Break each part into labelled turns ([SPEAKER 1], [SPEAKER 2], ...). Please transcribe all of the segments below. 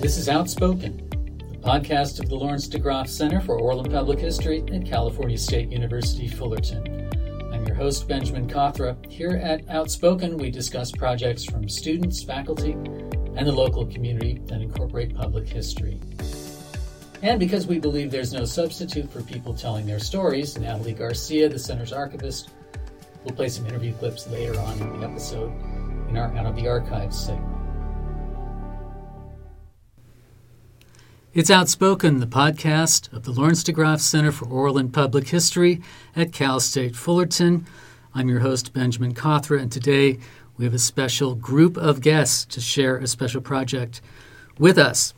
[SPEAKER 1] This is Outspoken, the podcast of the Lawrence de Graaf Center for Oral and Public History at California State University, Fullerton. I'm your host, Benjamin Cawthra. Here at Outspoken, we discuss projects from students, faculty, and the local community that incorporate public history. And because we believe there's no substitute for people telling their stories, Natalie Garcia, the center's archivist, will play some interview clips later on in the episode in our Out of the Archives segment. It's Outspoken, the podcast of the Lawrence de Graaf Center for Oral and Public History at Cal State Fullerton. I'm your host, Benjamin Cawthra, and today we have a special group of guests to share a special project with us.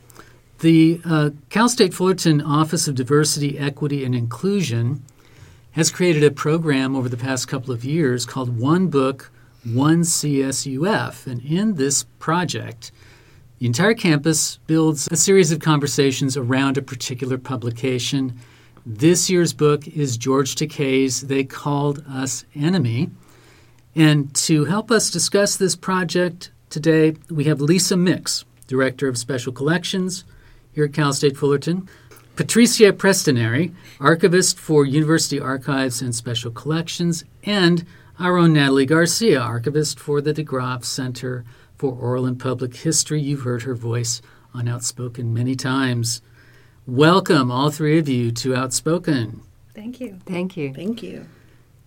[SPEAKER 1] The uh, Cal State Fullerton Office of Diversity, Equity, and Inclusion has created a program over the past couple of years called One Book, One CSUF. And in this project, the entire campus builds a series of conversations around a particular publication. This year's book is George Takei's They Called Us Enemy. And to help us discuss this project today, we have Lisa Mix, Director of Special Collections here at Cal State Fullerton, Patricia Prestinari, Archivist for University Archives and Special Collections, and our own Natalie Garcia, Archivist for the de Graaf Center for oral and public history. You've heard her voice on Outspoken many times. Welcome, all three of you, to Outspoken.
[SPEAKER 2] Thank you.
[SPEAKER 3] Thank you.
[SPEAKER 2] Thank you.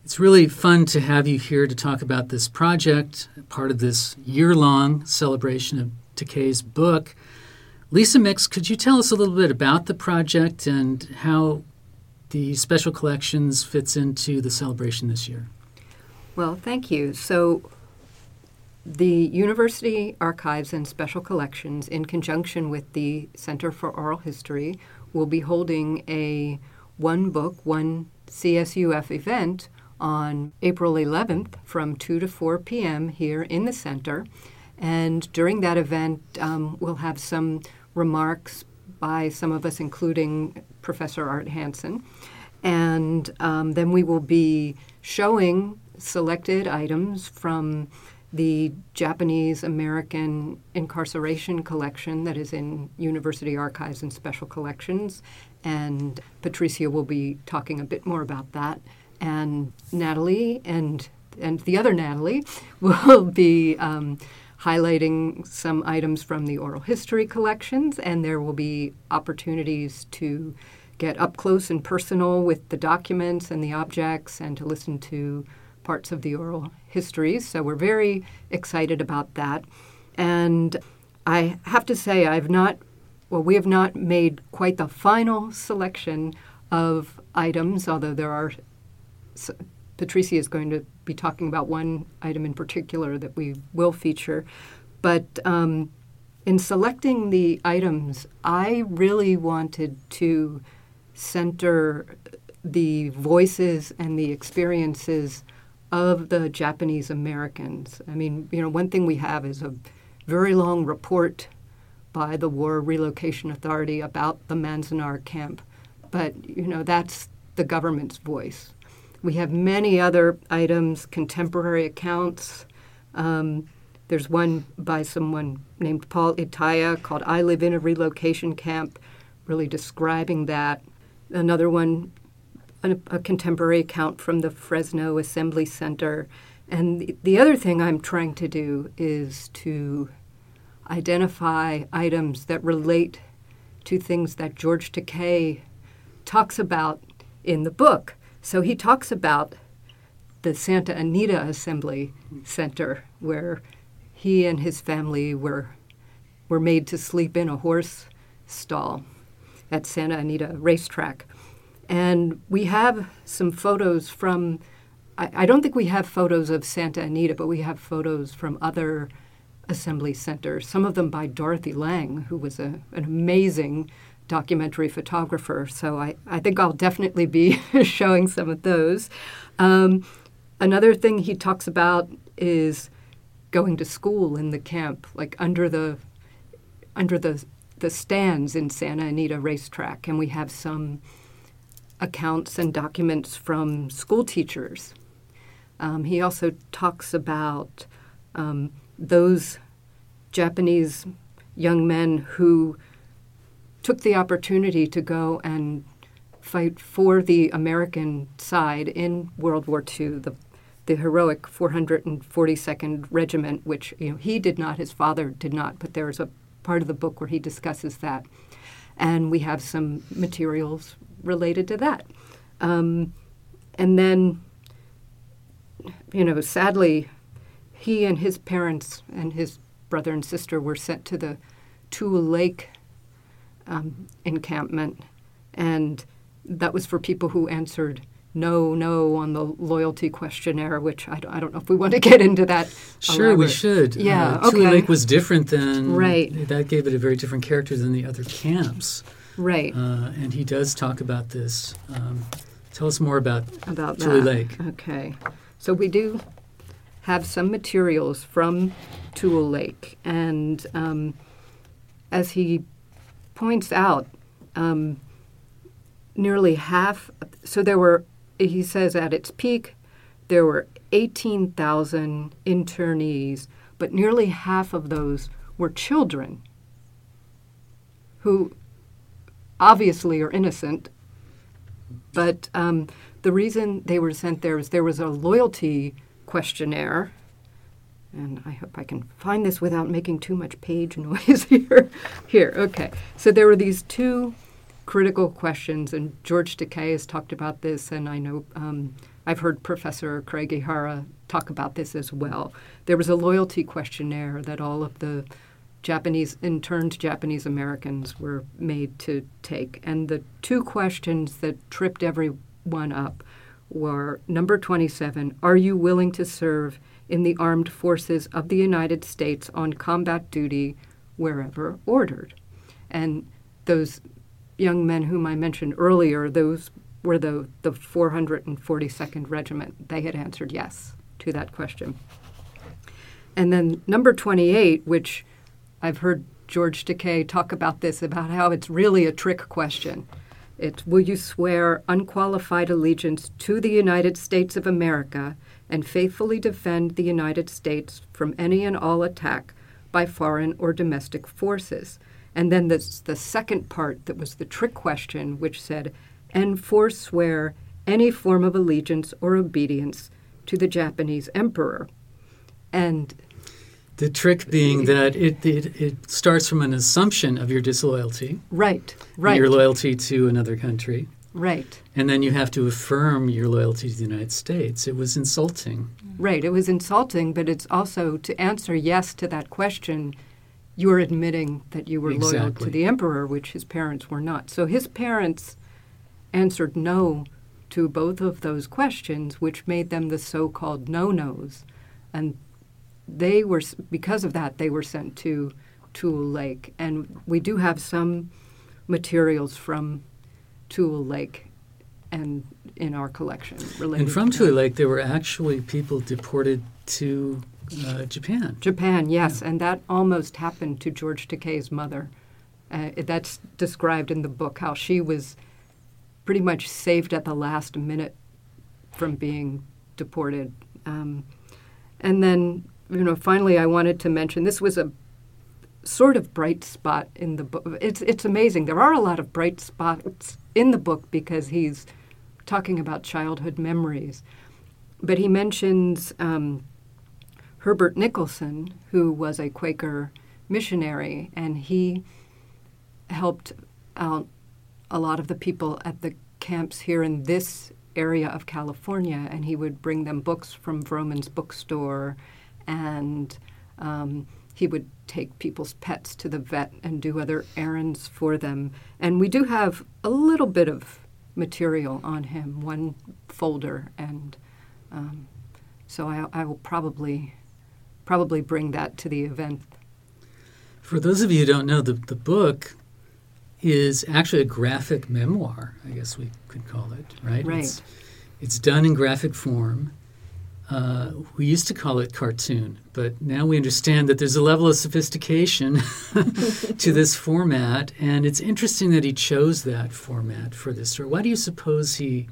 [SPEAKER 1] It's really fun to have you here to talk about this project, part of this year long celebration of Takei's book. Lisa Mix, could you tell us a little bit about the project and how the special collections fits into the celebration this year?
[SPEAKER 3] Well, thank you. So, the University Archives and Special Collections, in conjunction with the Center for Oral History, will be holding a one book, one CSUF event on April 11th from 2 to 4 p.m. here in the center. And during that event, um, we'll have some remarks by some of us, including Professor Art Hansen. And um, then we will be showing selected items from the Japanese American incarceration collection that is in University Archives and Special Collections. And Patricia will be talking a bit more about that. And Natalie and and the other Natalie will be um, highlighting some items from the oral history collections, and there will be opportunities to get up close and personal with the documents and the objects and to listen to parts of the oral histories. So we're very excited about that. And I have to say, I've not, well, we have not made quite the final selection of items, although there are. Patricia is going to be talking about one item in particular that we will feature. But um, in selecting the items, I really wanted to center the voices and the experiences of the Japanese Americans. I mean, you know, one thing we have is a very long report by the War Relocation Authority about the Manzanar camp, but you know, that's the government's voice. We have many other items, contemporary accounts. Um, there's one by someone named Paul Itaya called I Live in a Relocation Camp, really describing that. Another one a, a contemporary account from the Fresno Assembly Center. And the, the other thing I'm trying to do is to identify items that relate to things that George Takei talks about in the book. So he talks about the Santa Anita Assembly Center, where he and his family were were made to sleep in a horse stall at Santa Anita Racetrack. And we have some photos from, I, I, don't think we have photos of Santa Anita, but we have photos from other assembly centers, some of them by Dorothy Lange, who was a, an amazing documentary photographer. So I, I think I'll definitely be showing some of those. Um, another thing he talks about is going to school in the camp, like under the under the the stands in Santa Anita racetrack, and we have some accounts and documents from school teachers. Um, he also talks about um, those Japanese young men who took the opportunity to go and fight for the American side in World War II, the, the heroic 442nd Regiment, which you know, he did not, his father did not, but there's a part of the book where he discusses that. And we have some materials related to that. Um, and then, you know, sadly, he and his parents and his brother and sister were sent to the Tule Lake um, encampment. And that was for people who answered no, no on the loyalty questionnaire, which I don't, I don't know if we want to get into that.
[SPEAKER 1] Sure, elaborate. we should.
[SPEAKER 3] Yeah,
[SPEAKER 1] uh,
[SPEAKER 3] okay.
[SPEAKER 1] Tule Lake was different than
[SPEAKER 3] right.
[SPEAKER 1] That gave it a very different character than the other camps.
[SPEAKER 3] Right.
[SPEAKER 1] Uh, and he does talk about this. Um, tell us more about
[SPEAKER 3] about
[SPEAKER 1] Tule
[SPEAKER 3] that.
[SPEAKER 1] Lake.
[SPEAKER 3] Okay, so we do have some materials from Tule Lake, and um, as he points out, um, nearly half. So there were he says at its peak, there were 18,000 internees, but nearly half of those were children who obviously are innocent. But um, the reason they were sent there is there was a loyalty questionnaire. And I hope I can find this without making too much page noise here. here, okay. So there were these two critical questions, and George Takei has talked about this, and I know um, I've heard Professor Craig Ihara talk about this as well. There was a loyalty questionnaire that all of the Japanese interned Japanese Americans were made to take, and the two questions that tripped everyone up were number 27 Are you willing to serve in the armed forces of the United States on combat duty wherever ordered? And those young men whom I mentioned earlier, those were the, the 442nd Regiment. They had answered yes to that question. And then number 28, which I've heard George Takei talk about this, about how it's really a trick question. It's Will you swear unqualified allegiance to the United States of America and faithfully defend the United States from any and all attack by foreign or domestic forces? And then the, the second part that was the trick question, which said, and forswear any form of allegiance or obedience to the Japanese emperor. And
[SPEAKER 1] the trick being that it, it, it starts from an assumption of your disloyalty.
[SPEAKER 3] Right, right.
[SPEAKER 1] Your loyalty to another country.
[SPEAKER 3] Right.
[SPEAKER 1] And then you have to affirm your loyalty to the United States. It was insulting.
[SPEAKER 3] Right. It was insulting, but it's also to answer yes to that question you're admitting that you were
[SPEAKER 1] exactly.
[SPEAKER 3] loyal to the emperor, which his parents were not. So his parents answered no to both of those questions, which made them the so called no nos. And they were, because of that, they were sent to Tule Lake. And we do have some materials from Tule Lake and in our collection related.
[SPEAKER 1] And from Tule Lake, there were actually people deported to uh, Japan.
[SPEAKER 3] Japan, yes, yeah. and that almost happened to George Takei's mother. Uh, that's described in the book how she was pretty much saved at the last minute from being deported. Um, and then, you know, finally, I wanted to mention this was a sort of bright spot in the book. It's it's amazing. There are a lot of bright spots in the book because he's talking about childhood memories, but he mentions. Um, Herbert Nicholson, who was a Quaker missionary, and he helped out a lot of the people at the camps here in this area of California, and he would bring them books from Vroman's bookstore, and um, he would take people's pets to the vet and do other errands for them. And we do have a little bit of material on him, one folder, and um, so I, I will probably probably bring that to the event.
[SPEAKER 1] For those of you who don't know, the, the book is actually a graphic memoir, I guess we could call it, right?
[SPEAKER 3] Right.
[SPEAKER 1] It's, it's done in graphic form. Uh, we used to call it cartoon, but now we understand that there's a level of sophistication to this format, and it's interesting that he chose that format for this story. Why do you suppose he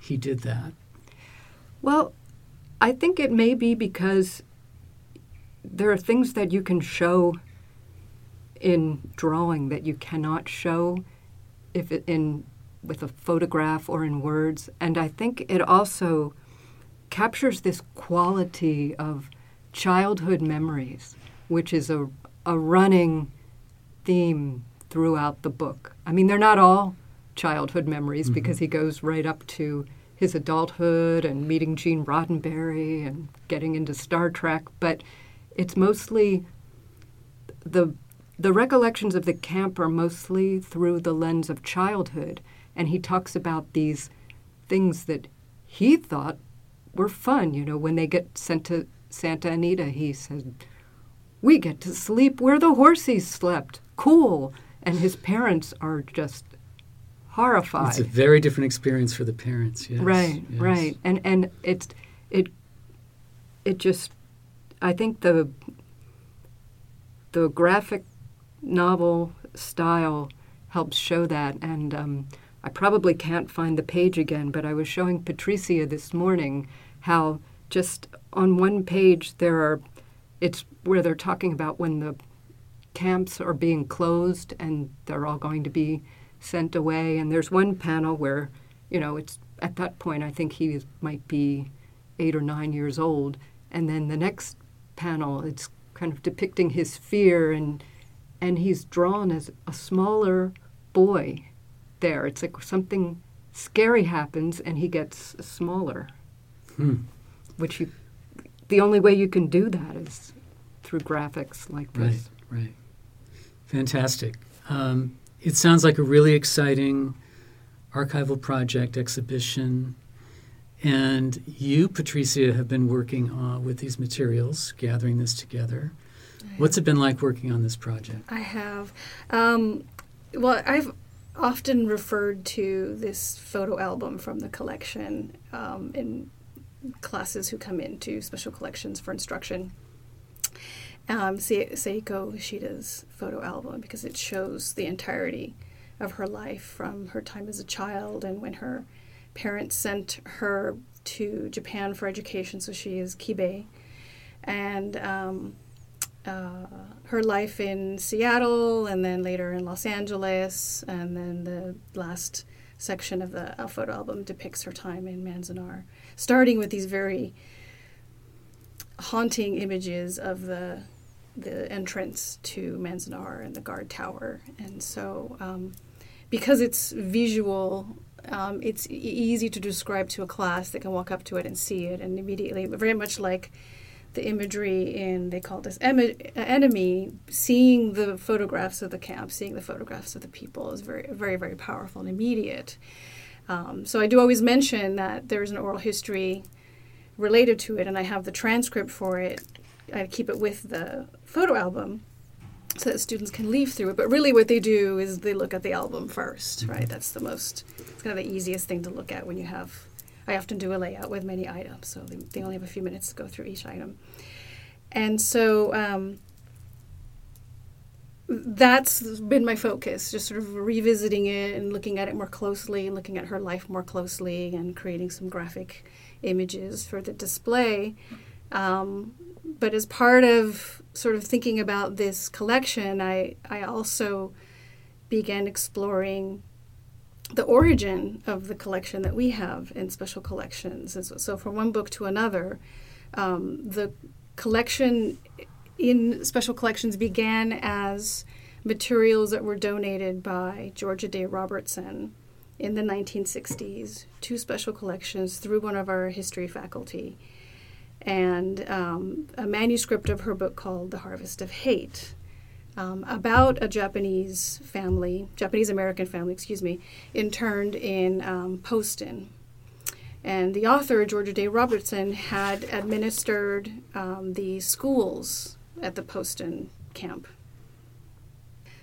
[SPEAKER 1] he did that?
[SPEAKER 3] Well, I think it may be because there are things that you can show in drawing that you cannot show if it in with a photograph or in words. And I think it also captures this quality of childhood memories, which is a, a running theme throughout the book. I mean, they're not all childhood memories mm-hmm. because he goes right up to his adulthood and meeting Gene Roddenberry and getting into Star Trek, but it's mostly the the recollections of the camp are mostly through the lens of childhood, and he talks about these things that he thought were fun. You know, when they get sent to Santa Anita, he said, "We get to sleep where the horses slept. Cool." And his parents are just horrified.
[SPEAKER 1] It's a very different experience for the parents. Yes.
[SPEAKER 3] Right,
[SPEAKER 1] yes.
[SPEAKER 3] right, and and it's it it just I think the the graphic novel style helps show that. And um, I probably can't find the page again, but I was showing Patricia this morning how just on one page there are, it's where they're talking about when the camps are being closed and they're all going to be sent away. And there's one panel where, you know, it's at that point, I think he might be eight or nine years old. And then the next panel, it's kind of depicting his fear and and he's drawn as a smaller boy there. It's like something scary happens and he gets smaller.
[SPEAKER 1] Hmm.
[SPEAKER 3] Which you, the only way you can do that is through graphics like
[SPEAKER 1] this. Right, right. Fantastic. Um, it sounds like a really exciting archival project exhibition. And you, Patricia, have been working uh, with these materials, gathering this together. What's it been like working on this project?
[SPEAKER 2] I have. Um, well, I've often referred to this photo album from the collection um, in classes who come into special collections for instruction. Um, Seiko Ishida's photo album because it shows the entirety of her life from her time as a child and when her parents sent her to Japan for education, so she is Kibei. And um, uh, her life in Seattle and then later in Los Angeles. And then the last section of the photo album depicts her time in Manzanar, starting with these very haunting images of the the entrance to Manzanar and the guard tower. And so, um, because it's visual, um, it's e- easy to describe to a class that can walk up to it and see it, and immediately, very much like the imagery in they call this enemy seeing the photographs of the camp seeing the photographs of the people is very very very powerful and immediate um, so i do always mention that there's an oral history related to it and i have the transcript for it. I keep it with the photo album so that students can leaf through it. But really what they do is they look at the album first right? That's the most it's kind of the easiest thing to look at when you have I often do a layout with many items, so they, they only have a few minutes to go through each item. And so um, that's been my focus, just sort of revisiting it and looking at it more closely and looking at her life more closely and creating some graphic images for the display. Um, but as part of sort of thinking about this collection, I, I also began exploring the origin of the collection that we have in special collections. And so, so from one book to another, um, the collection in special collections began as materials that were donated by Georgia Day Robertson in the 1960s to special collections through one of our history faculty. And um, a manuscript of her book called The Harvest of Hate um, about a Japanese family, Japanese American family, excuse me, interned in um, Poston. And the author, Georgia Day Robertson, had administered um, the schools at the Poston camp.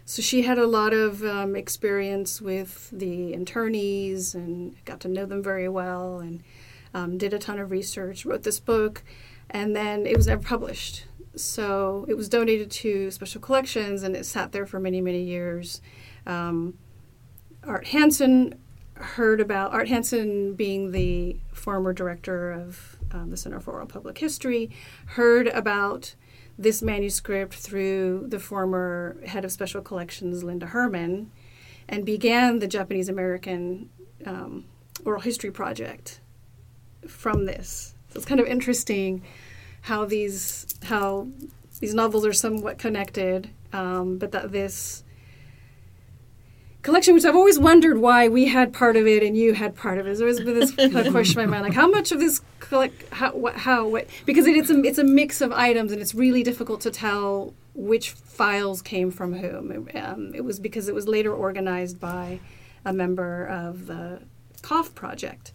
[SPEAKER 2] So she had a lot of um, experience with the internees and got to know them very well and um, did a ton of research, wrote this book, and then it was never published so it was donated to special collections and it sat there for many, many years. Um, Art Hansen heard about Art Hansen being the former director of um, the Center for Oral Public History, heard about this manuscript through the former head of special collections, Linda Herman, and began the Japanese American um, Oral History Project from this. So it's kind of interesting how these how these novels are somewhat connected, um, but that this collection, which I've always wondered why we had part of it and you had part of it. There's always been this kind of question in my mind, like how much of this collect, how, what, how, what, because it, it's a it's a mix of items and it's really difficult to tell which files came from whom. Um, it was because it was later organized by a member of the COPH project.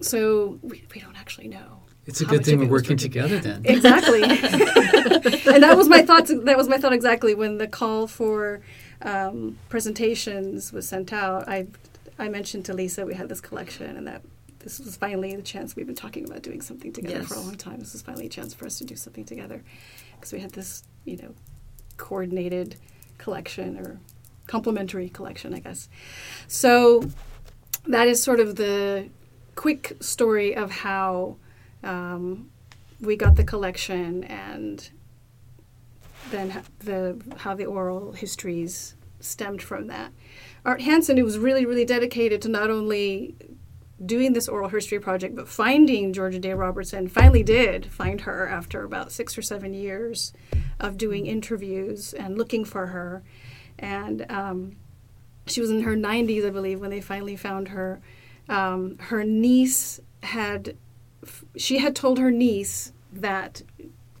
[SPEAKER 2] So we, we don't actually know.
[SPEAKER 1] It's a good thing we're working together then.
[SPEAKER 2] Exactly. and that was my thought. That was my thought exactly when the call for um, presentations was sent out. I I mentioned to Lisa we had this collection and that this was finally the chance we've been talking about doing something together yes. for a long time. This was finally a chance for us to do something together because we had this you know coordinated collection or complementary collection, I guess. So that is sort of the quick story of how um, we got the collection and then the how the oral histories stemmed from that. Art Hansen, who was really, really dedicated to not only doing this oral history project, but finding Georgia Day Robertson, finally did find her after about six or seven years of doing interviews and looking for her. And um, she was in her 90s, I believe, when they finally found her. Um, her niece had, she had told her niece that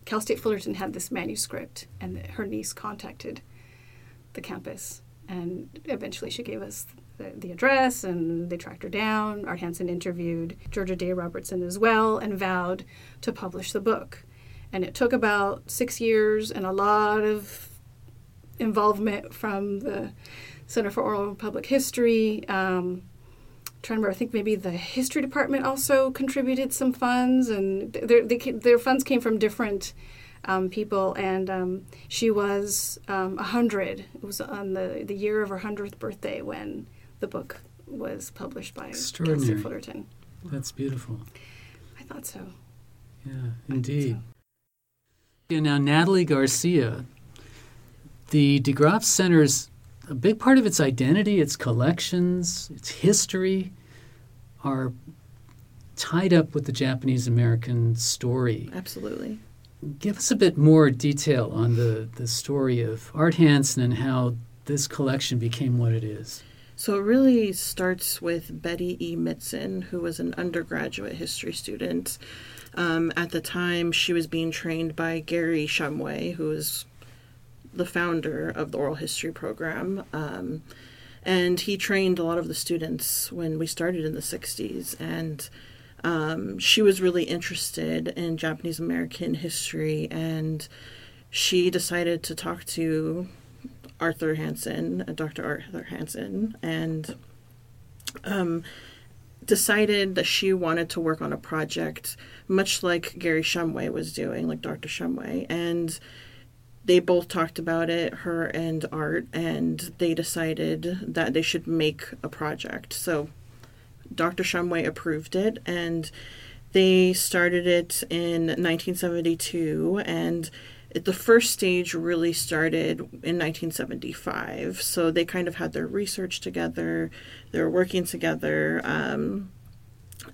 [SPEAKER 2] Cal State Fullerton had this manuscript, and her niece contacted the campus. And eventually she gave us the, address and they tracked her down. Art Hansen interviewed Georgia Day Robertson as well and vowed to publish the book. And it took about six years and a lot of involvement from the Center for Oral and Public History. Um, trying to remember, I think maybe the history department also contributed some funds, and their, they, their funds came from different um, people. And um, she was um, a hundred. It was on the the year of her hundredth birthday when the book was published by Extraordinary. Fullerton.
[SPEAKER 1] That's beautiful.
[SPEAKER 2] I thought so.
[SPEAKER 1] Yeah, indeed. So. Yeah, now Natalie Garcia, the de Graaf Center's a big part of its identity, its collections, its history are tied up with the Japanese American story.
[SPEAKER 4] Absolutely.
[SPEAKER 1] Give us a bit more detail on the, the story of Art Hansen and how this collection became what it is.
[SPEAKER 4] So it really starts with Betty E. Mitson, who was an undergraduate history student. Um, at the time, she was being trained by Gary Shumway, who was the founder of the oral history program. Um, and he trained a lot of the students when we started in the 60s. And um, she was really interested in Japanese American history. And she decided to talk to Arthur Hansen, uh, Dr. Arthur Hansen, and um, decided that she wanted to work on a project much like Gary Shumway was doing, like Dr. Shumway. And they both talked about it, her and Art, and they decided that they should make a project. So Dr. Shumway approved it, and they started it in 1972, and the first stage really started in 1975. So they kind of had their research together, they were working together, um,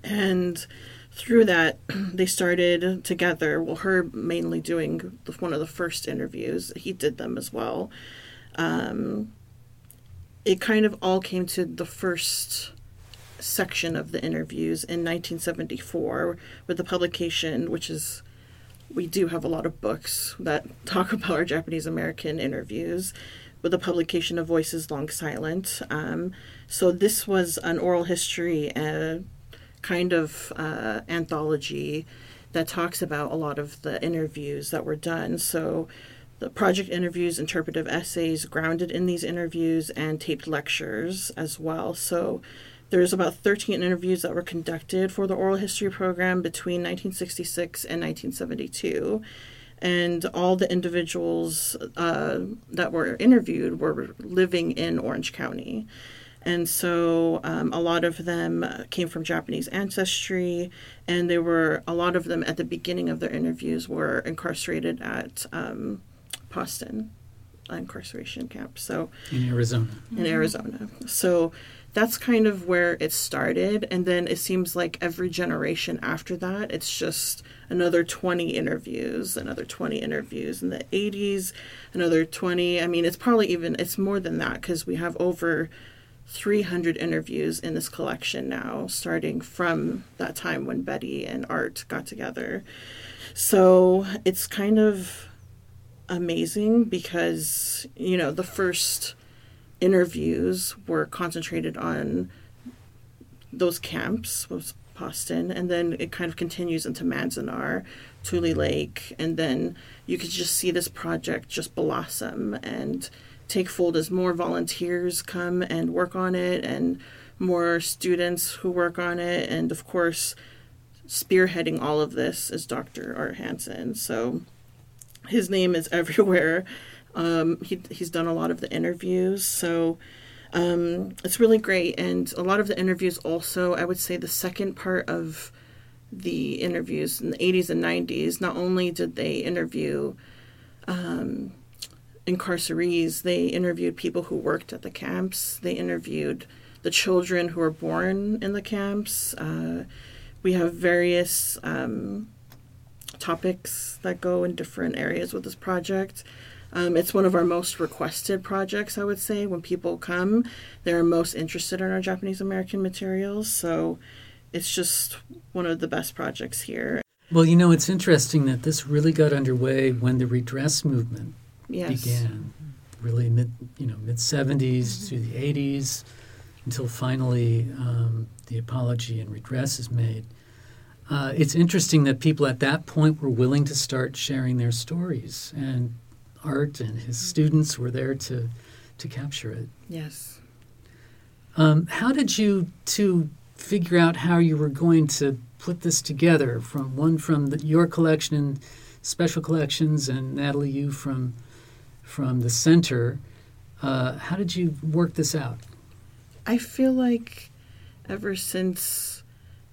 [SPEAKER 4] and through that, they started together. Well, her mainly doing one of the first interviews. He did them as well. Um, it kind of all came to the first section of the interviews in 1974 with the publication, which is we do have a lot of books that talk about our Japanese American interviews with the publication of Voices Long Silent. Um, so this was an oral history uh, kind of uh, anthology that talks about a lot of the interviews that were done. So the project interviews, interpretive essays grounded in these interviews, and taped lectures as well. So there's about 13 interviews that were conducted for the oral history program between 1966 and 1972. And all the individuals uh, that were interviewed were living in Orange County. And so um, a lot of them uh, came from Japanese ancestry, and they were a lot of them at the beginning of their interviews were incarcerated at um, Poston incarceration camp. So
[SPEAKER 1] in Arizona.
[SPEAKER 4] In Arizona. So that's kind of where it started, and then it seems like every generation after that, it's just another 20 interviews, another 20 interviews in the 80s, another 20. I mean, it's probably even it's more than that because we have over 300 interviews in this collection now, starting from that time when Betty and Art got together. So it's kind of amazing because, you know, the first interviews were concentrated on those camps, was Poston, and then it kind of continues into Manzanar, Tule Lake, and then you could just see this project just blossom and take fold as more volunteers come and work on it and more students who work on it. And of course spearheading all of this is dr art hansen. So his name is everywhere um, he, he's done a lot of the interviews so um, it's really great and a lot of the interviews also i would say the second part of the interviews in the 80s and 90s not only did they interview um, incarcerees, they interviewed people who worked at the camps. They interviewed the children who were born in the camps. Uh, we have various um, topics that go in different areas with this project. Um, it's one of our most requested projects, I would say. When people come, they're most interested in our Japanese American materials. So it's just one of the best projects here.
[SPEAKER 1] Well, you know, it's interesting that this really got underway when the redress movement
[SPEAKER 4] yes.
[SPEAKER 1] began, really mid you know mid 70s mm-hmm. through the 80s, until finally um, the apology and redress is made. Uh, it's interesting that people at that point were willing to start sharing their stories, and Art and his students were there to to capture it.
[SPEAKER 4] Yes.
[SPEAKER 1] Um, how did you two figure out how you were going to put this together? From one from the, your collection and special collections, and Natalie, you from from the center. Uh, how did you work this out?
[SPEAKER 4] I feel like ever since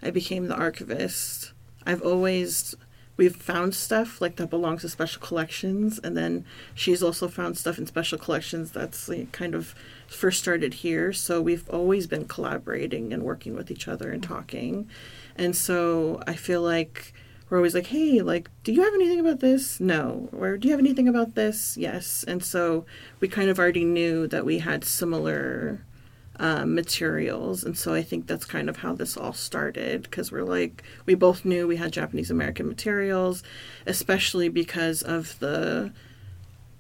[SPEAKER 4] I became the archivist, I've always we've found stuff like that belongs to special collections, and then she's also found stuff in special collections that's like, kind of first started here. So we've always been collaborating and working with each other and talking, and so I feel like we're always like, hey, like, do you have anything about this? No. Or do you have anything about this? Yes. And so we kind of already knew that we had similar um, materials. And so I think that's kind of how this all started because we're like, we both knew we had Japanese American materials, especially because of the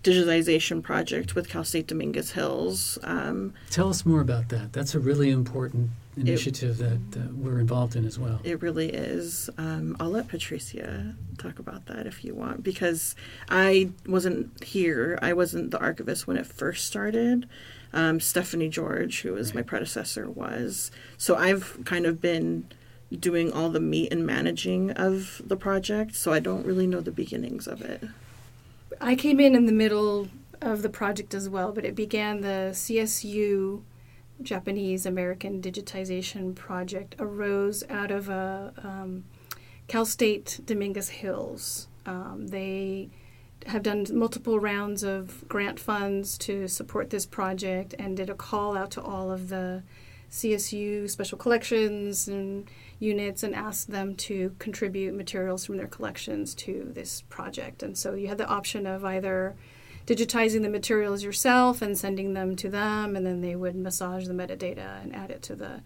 [SPEAKER 4] digitization project with Cal State Dominguez Hills. Um,
[SPEAKER 1] Tell us more about that. That's a really important initiative it, that uh, we're involved in as well.
[SPEAKER 4] It really is. Um, I'll let Patricia talk about that if you want, because I wasn't here. I wasn't the archivist when it first started. Um, Stephanie George, who was my predecessor, was. So I've kind of been doing all the meat and managing of the project, so I don't really know the beginnings of it.
[SPEAKER 2] I came in in the middle of the project as well, but it began the CSU Japanese American digitization project arose out of a um, Cal State Dominguez Hills. Um, they have done multiple rounds of grant funds to support this project and did a call out to all of the CSU special collections and units and asked them to contribute materials from their collections to this project. And so you had the option of either digitizing the materials yourself and sending them to them, and then they would massage the metadata and add it to the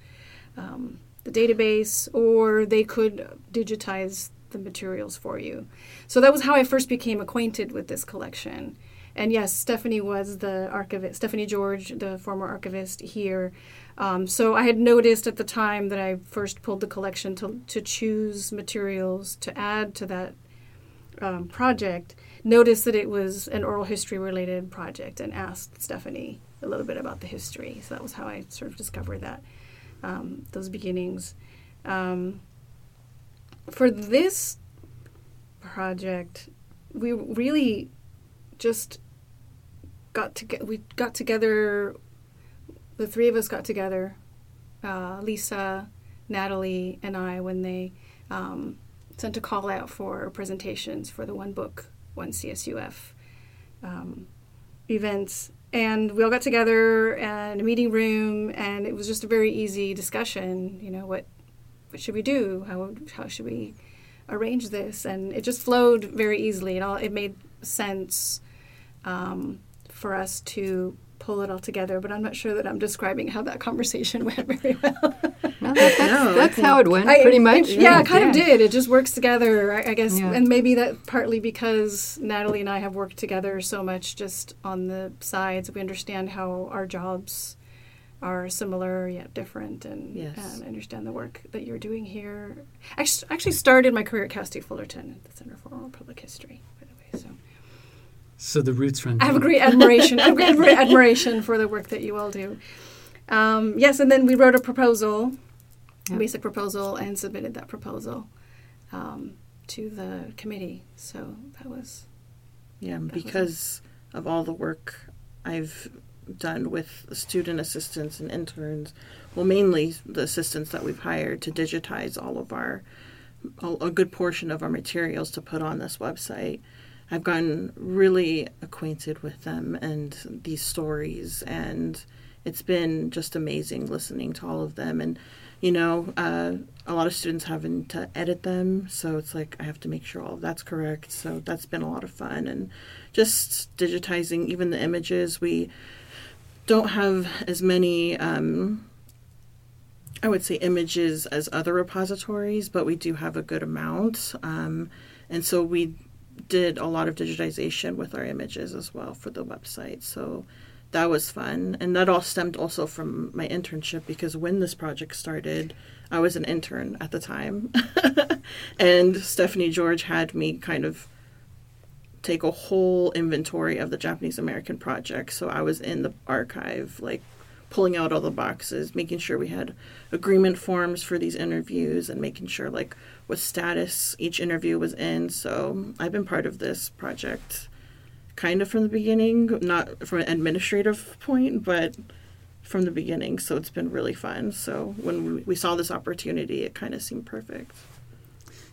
[SPEAKER 2] um, the database, or they could digitize the materials for you. So that was how I first became acquainted with this collection. And yes, Stephanie was the archivist, Stephanie George, the former archivist here. Um, so I had noticed at the time that I first pulled the collection to, to choose materials to add to that um, project noticed that it was an oral history related project and asked Stephanie a little bit about the history. So that was how I sort of discovered that um, those beginnings. Um, for this project, we really just got to get, we got together the three of us got together, uh, Lisa, Natalie, and I, when they um, sent a call out for presentations for the One Book, One CSUF um, events. And we all got together in a meeting room, and it was just a very easy discussion. You know, what what should we do? How how should we arrange this? And it just flowed very easily. It all it made sense um, for us to pull it all together, but I'm not sure that I'm describing how that conversation went very well.
[SPEAKER 3] No, that's,
[SPEAKER 4] No, I
[SPEAKER 3] that's how it went,
[SPEAKER 2] I-
[SPEAKER 3] pretty
[SPEAKER 2] it-
[SPEAKER 3] much.
[SPEAKER 2] yeah, it kind of did. It just works together, I, I guess,
[SPEAKER 3] Yeah.
[SPEAKER 2] and maybe that partly because Natalie and I have worked together so much just on the sides. We understand how our jobs are similar yet different, and,
[SPEAKER 4] Yes.
[SPEAKER 2] and I understand the work that you're doing here. I actually started my career at Cal State Fullerton at the Center for Oral Public History, by the way. So
[SPEAKER 1] So the roots run.
[SPEAKER 2] I have a great admiration, I have great admiration for the work that you all do. Um, yes, and then we wrote a proposal,
[SPEAKER 3] Yeah.
[SPEAKER 2] a basic proposal, and submitted that proposal um, to the committee. So that was
[SPEAKER 4] Yeah,
[SPEAKER 2] was
[SPEAKER 4] because of all the work I've done with student assistants and interns, well, mainly the assistants that we've hired to digitize all of our, a good portion of our materials to put on this website. I've gotten really acquainted with them and these stories, and it's been just amazing listening to all of them. And you know, uh, a lot of students having to edit them, so it's like I have to make sure all of that's correct. So that's been a lot of fun, and just digitizing even the images. We don't have as many. Um, I would say images as other repositories, but we do have a good amount. Um, and so we did a lot of digitization with our images as well for the website. So that was fun. And that all stemmed also from my internship because when this project started, I was an intern at the time. and Stephanie George had me kind of take a whole inventory of the Japanese American project. So I was in the archive, like pulling out all the boxes, making sure we had agreement forms for these interviews, and making sure like what status each interview was in. So I've been part of this project kind of from the beginning, not from an administrative point, but from the beginning. So it's been really fun. So when we, saw this opportunity, it kind of seemed perfect.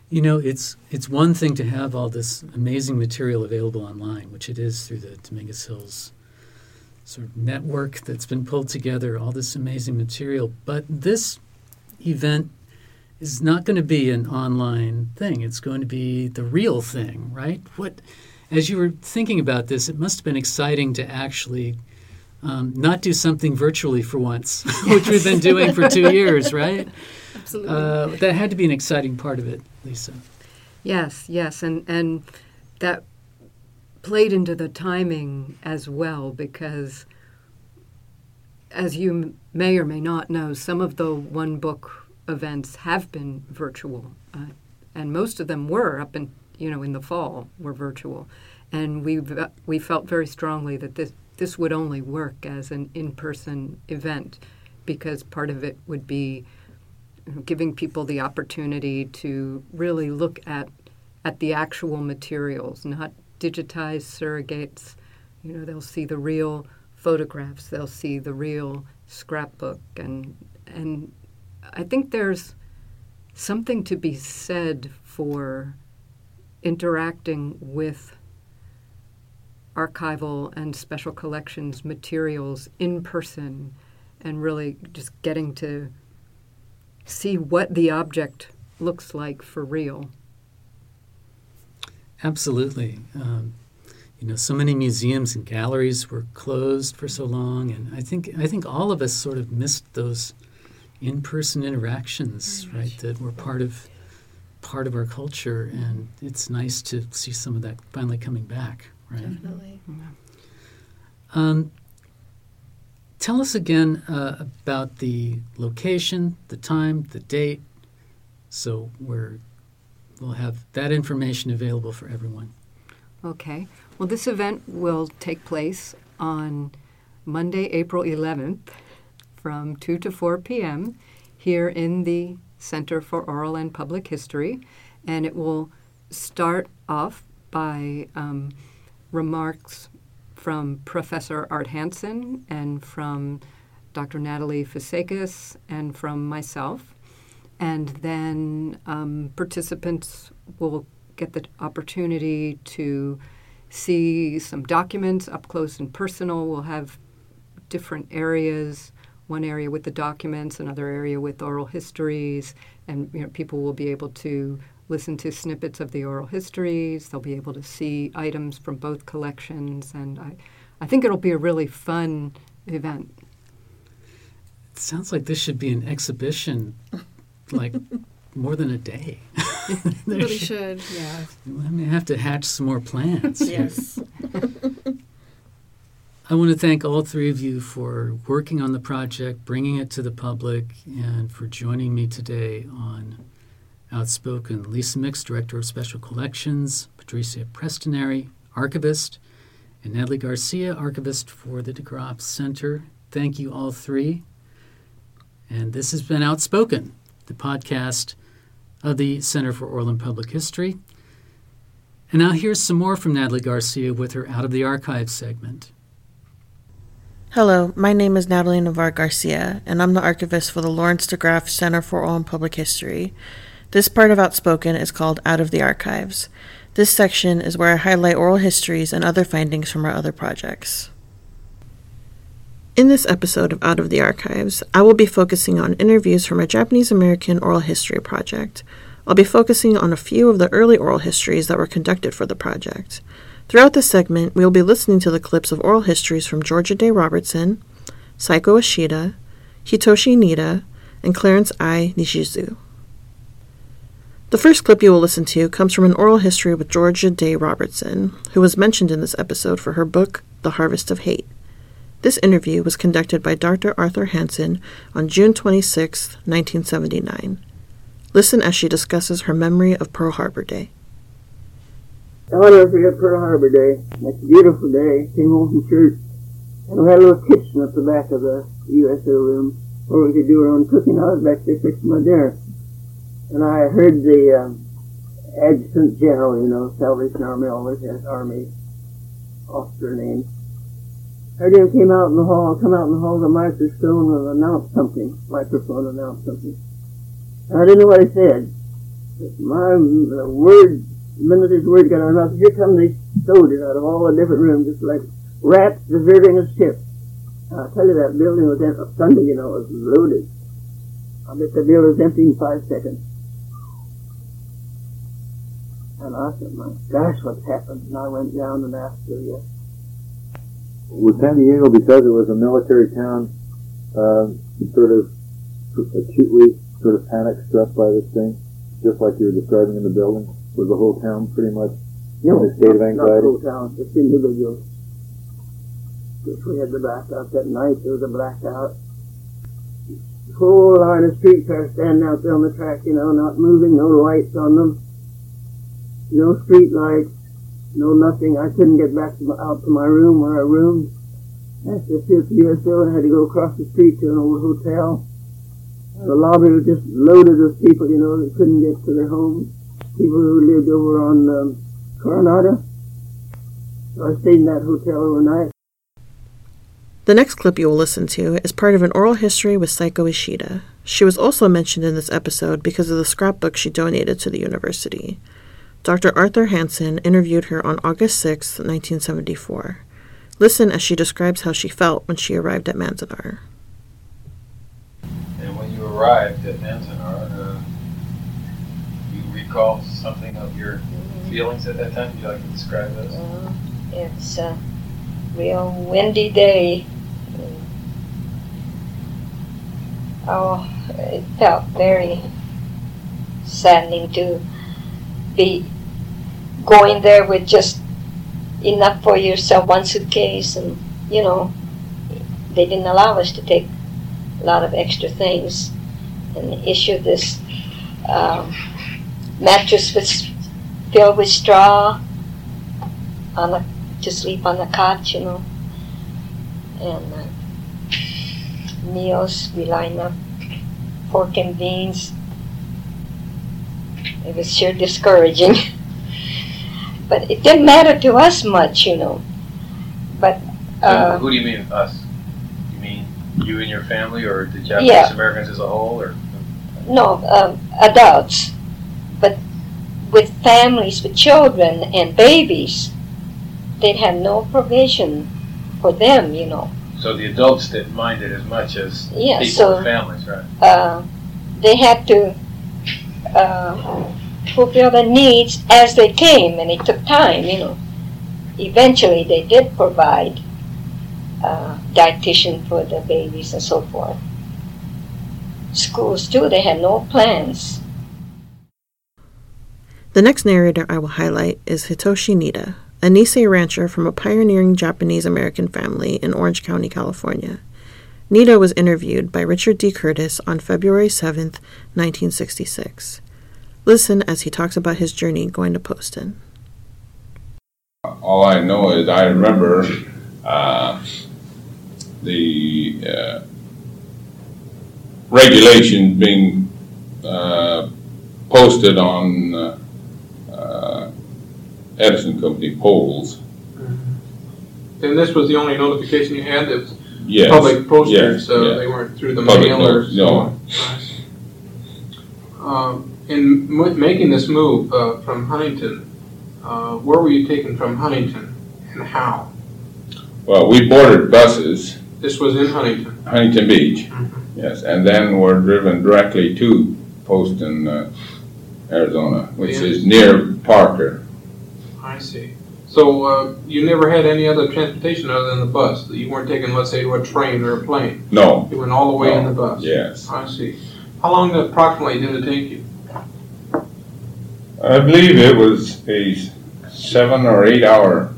[SPEAKER 1] You know, it's it's one thing to have all this amazing material available online, which it is through the Dominguez Hills sort of network that's been pulled together, all this amazing material. But this event is not going to be an online thing. It's going to be the real thing, right? What as you were thinking about this, it must have been exciting to actually um, not do something virtually for once, which we've been doing for two years, right?
[SPEAKER 2] absolutely.
[SPEAKER 1] Uh, that had to be an exciting part of it, Lisa.
[SPEAKER 3] Yes, yes, and and that played into the timing as well because, as you m- may or may not know, some of the one book events have been virtual, uh, and most of them were up in you know in the fall were virtual, and we we felt very strongly that this this would only work as an in person event because part of it would be giving people the opportunity to really look at at the actual materials, not digitized surrogates. You know, they'll see the real photographs, they'll see the real scrapbook, and and I think there's something to be said for interacting with archival and special collections materials in person and really just getting to see what the object looks like for real.
[SPEAKER 1] Absolutely. Um, you know, so many museums and galleries were closed for so long, and I think I think all of us sort of missed those in-person interactions, right? That were part of part of our culture, and it's nice to see some of that finally coming back, right?
[SPEAKER 4] Definitely.
[SPEAKER 1] Um, tell us again uh, about the location, the time, the date, so we're we'll have that information available for everyone.
[SPEAKER 3] Okay. Well, this event will take place on Monday, April 11th from 2 to 4 p.m. here in the Center for Oral and Public History. And it will start off by um, remarks from Professor Art Hansen and from Dr. Natalie Fousekis and from myself. And then um, participants will get the opportunity to see some documents up close and personal. We'll have different areas one area with the documents, another area with oral histories, and you know, people will be able to listen to snippets of the oral histories. They'll be able to see items from both collections, and I, I think it'll be a really fun event.
[SPEAKER 1] It sounds like this should be an exhibition, like more than a day.
[SPEAKER 2] really should.
[SPEAKER 3] Yeah.
[SPEAKER 1] I may have to hatch some more plans.
[SPEAKER 4] Yes.
[SPEAKER 1] I want to thank all three of you for working on the project, bringing it to the public, and for joining me today on Outspoken. Lisa Mix, Director of Special Collections, Patricia Prestinary, Archivist, and Natalie Garcia, Archivist for the de Graaf Center. Thank you all three. And this has been Outspoken, the podcast of the Center for Oral and Public History. And now here's some more from Natalie Garcia with her Out of the Archives segment.
[SPEAKER 4] Hello, my name is Natalie Navarre Garcia, and I'm the archivist for the Lawrence de Graaf Center for Oral and Public History. This part of Outspoken is called Out of the Archives. This section is where I highlight oral histories and other findings from our other projects. In this episode of Out of the Archives, I will be focusing on interviews from a Japanese American oral history project. I'll be focusing on a few of the early oral histories that were conducted for the project. Throughout this segment, we will be listening to the clips of oral histories from Georgia Day Robertson, Saiko Ishida, Hitoshi Nida, and Clarence I. Nishizu. The first clip you will listen to comes from an oral history with Georgia Day Robertson, who was mentioned in this episode for her book, The Harvest of Hate. This interview was conducted by Dr. Arthur Hansen on June 26, 1979. Listen as she discusses her memory of Pearl Harbor Day.
[SPEAKER 5] I'll never forget Pearl Harbor Day. It's a beautiful day. Came home from church, and we had a little kitchen at the back of the USO room where we could do our own cooking. I was back there fixing my dinner, and I heard the um, adjutant general, you know, Salvation Army, always has army officer name. Heard him came out in the hall, come out in the hall, the microphone and announced something. Microphone announced something. And I didn't know what he said. But my the words the minute his word got mouth, here come these soldiers out of all the different rooms, just like rats deserting a ship. I'll tell you, that building was empty. Sunday, you know, was loaded. I bet the building was empty in five seconds. And I said, my gosh, what's happened? And I went down and asked her, yes.
[SPEAKER 6] Was San Diego, because it was a military town, uh, sort of acutely sort of panic struck by this thing, just like you were describing in the building? Was the whole town pretty much
[SPEAKER 5] no,
[SPEAKER 6] in a state
[SPEAKER 5] not,
[SPEAKER 6] of anxiety?
[SPEAKER 5] Not the whole town, just individuals. If we had the blackout that night, there was a blackout. Whole line of street cars standing out there on the track, you know, not moving, no lights on them, no street lights, no nothing. I couldn't get back to my, out to my room where I roomed. After USO, I had to go across the street to an old hotel. The lobby was just loaded with people, you know, that couldn't get to their homes people who lived over on um, Coronado. So I stayed in that hotel overnight.
[SPEAKER 4] The next clip you will listen to is part of an oral history with Saiko Ishida. She was also mentioned in this episode because of the scrapbook she donated to the university. Dr. Arthur Hansen interviewed her on August 6, 1974. Listen as she describes how she felt when she arrived at Manzanar.
[SPEAKER 7] And when you arrived at Manzanar, uh, you recall something of your feelings at that time? Would you like to describe those? Uh,
[SPEAKER 8] it's a real windy day. Oh, it felt very saddening to be going there with just enough for yourself, one suitcase, and you know, they didn't allow us to take a lot of extra things and issue this. Um, mattress was filled with straw on the, to sleep on the cot, you know. And uh, meals, we lined up pork and beans. It was sure discouraging. but it didn't matter to us much, you know. But
[SPEAKER 7] uh, who do you mean us? You mean you and your family, or the Japanese
[SPEAKER 8] Yeah.
[SPEAKER 7] Americans as a whole, or
[SPEAKER 8] no um, adults, but with families with children and babies, they'd have no provision for them, you know.
[SPEAKER 7] so the adults didn't mind it as much as
[SPEAKER 8] Yeah,
[SPEAKER 7] people
[SPEAKER 8] so
[SPEAKER 7] with families, right?
[SPEAKER 8] uh, they had to uh, fulfill their needs as they came, and it took time, you know. Eventually, they did provide uh, dietitian for the babies and so forth. Schools too, they had no plans.
[SPEAKER 4] The next narrator I will highlight is Hitoshi Nida, a Nisei rancher from a pioneering Japanese American family in Orange County, California. Nida was interviewed by Richard D. Curtis on February 7th, 1966. Listen as he talks about his journey going to Poston.
[SPEAKER 9] all I know is I remember uh, the uh, regulations being uh, posted on uh, uh, Edison Company poles.
[SPEAKER 10] And this was the only notification you had, it was
[SPEAKER 9] Yes.
[SPEAKER 10] public posters,
[SPEAKER 9] yes,
[SPEAKER 10] so
[SPEAKER 9] yes.
[SPEAKER 10] they weren't through the
[SPEAKER 9] Public
[SPEAKER 10] mail or
[SPEAKER 9] notice,
[SPEAKER 10] so
[SPEAKER 9] no.
[SPEAKER 10] on. Um, in mo- making this move uh, from Huntington, uh, where were you taken from Huntington and how?
[SPEAKER 9] Well, we boarded buses,
[SPEAKER 10] This was in Huntington.
[SPEAKER 9] Huntington Beach,
[SPEAKER 10] Mhm.
[SPEAKER 9] yes, and then were driven directly to Poston, uh, Arizona, which
[SPEAKER 10] Yeah.
[SPEAKER 9] is near Parker.
[SPEAKER 10] I see. So uh, you never had any other transportation other than the bus? You weren't taken, let's say, to a train or a plane?
[SPEAKER 9] No,
[SPEAKER 10] You went all the way in the bus?
[SPEAKER 9] yes.
[SPEAKER 10] I see. How long approximately did it take you?
[SPEAKER 9] I believe it was a seven or eight hour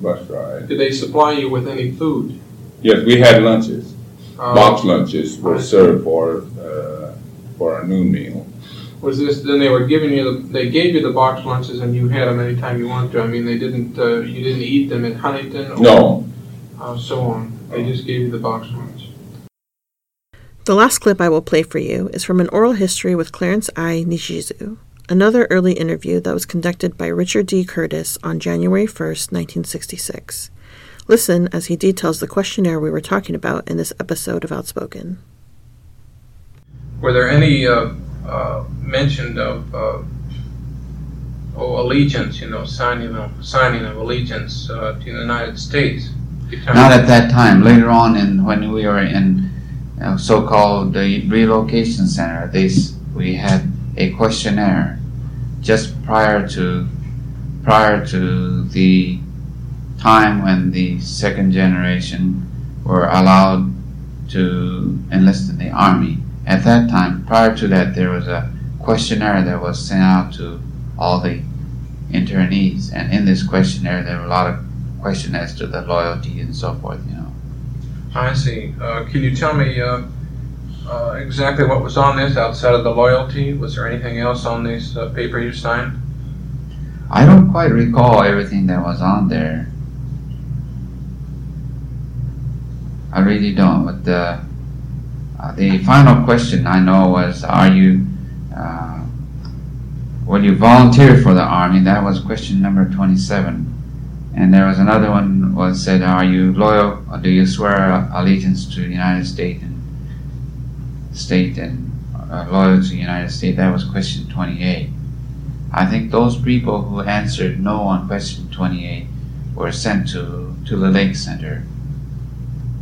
[SPEAKER 9] bus ride.
[SPEAKER 10] Did they supply you with any food?
[SPEAKER 9] Yes, we had lunches.
[SPEAKER 10] Uh,
[SPEAKER 9] Box lunches were served for, uh, for our noon meal.
[SPEAKER 10] Was this, then they were giving you, the they gave you the box lunches and you had them anytime you wanted to? I mean, they didn't, uh, you didn't eat them in Huntington? or
[SPEAKER 9] No,
[SPEAKER 10] uh, So on, they just gave you the box lunch?
[SPEAKER 4] The last clip I will play for you is from an oral history with Clarence I. Nishizu, another early interview that was conducted by Richard D. Curtis on January 1st, 1966. Listen as he details the questionnaire we were talking about in this episode of Outspoken.
[SPEAKER 10] Were there any uh, uh, mention of uh, oh, allegiance, you know, signing of, signing of allegiance uh, to the United States?
[SPEAKER 11] Not at that time. Later on, in when we were in uh, so-called the relocation center, this we had a questionnaire just prior to prior to the time when the second generation were allowed to enlist in the army. At that time, prior to that, there was a questionnaire that was sent out to all the internees, and in this questionnaire, there were a lot of questions as to the loyalty and so forth. You know,
[SPEAKER 10] I see. Uh, can you tell me uh, uh, exactly what was on this outside of the loyalty? Was there anything else on this uh, paper you signed?
[SPEAKER 11] I don't quite recall everything that was on there. I really don't. But the uh, the final question I know was, "Are you uh, will you volunteer for the army?" That was question number twenty-seven. And there was another one was said, "Are you loyal? Or do you swear allegiance to the United States state and uh, to the United States?" That was question twenty-eight. I think those people who answered no on question 28 were sent to, to the Lake Center.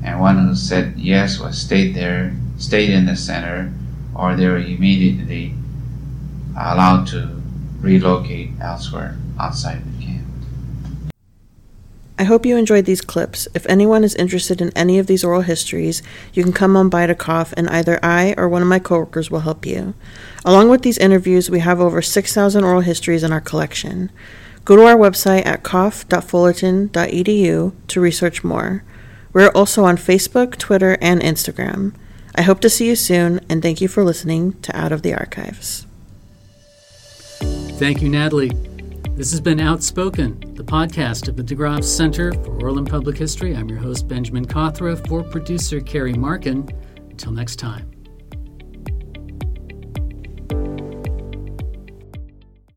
[SPEAKER 11] And one who said yes was stayed there, stayed in the center, or they were immediately allowed to relocate elsewhere outside.
[SPEAKER 4] I hope you enjoyed these clips. If anyone is interested in any of these oral histories, you can come on by to COPH, and either I or one of my coworkers will help you. Along with these interviews, we have over 6,000 oral histories in our collection. Go to our website at coph.fullerton.edu to research more. We're also on Facebook, Twitter, and Instagram. I hope to see you soon, and thank you for listening to Out of the Archives.
[SPEAKER 1] Thank you, Natalie. This has been Outspoken, the podcast of the de Graaf Center for Oral and Public History. I'm your host, Benjamin Cawthra, for producer Carrie Markin. Until next time.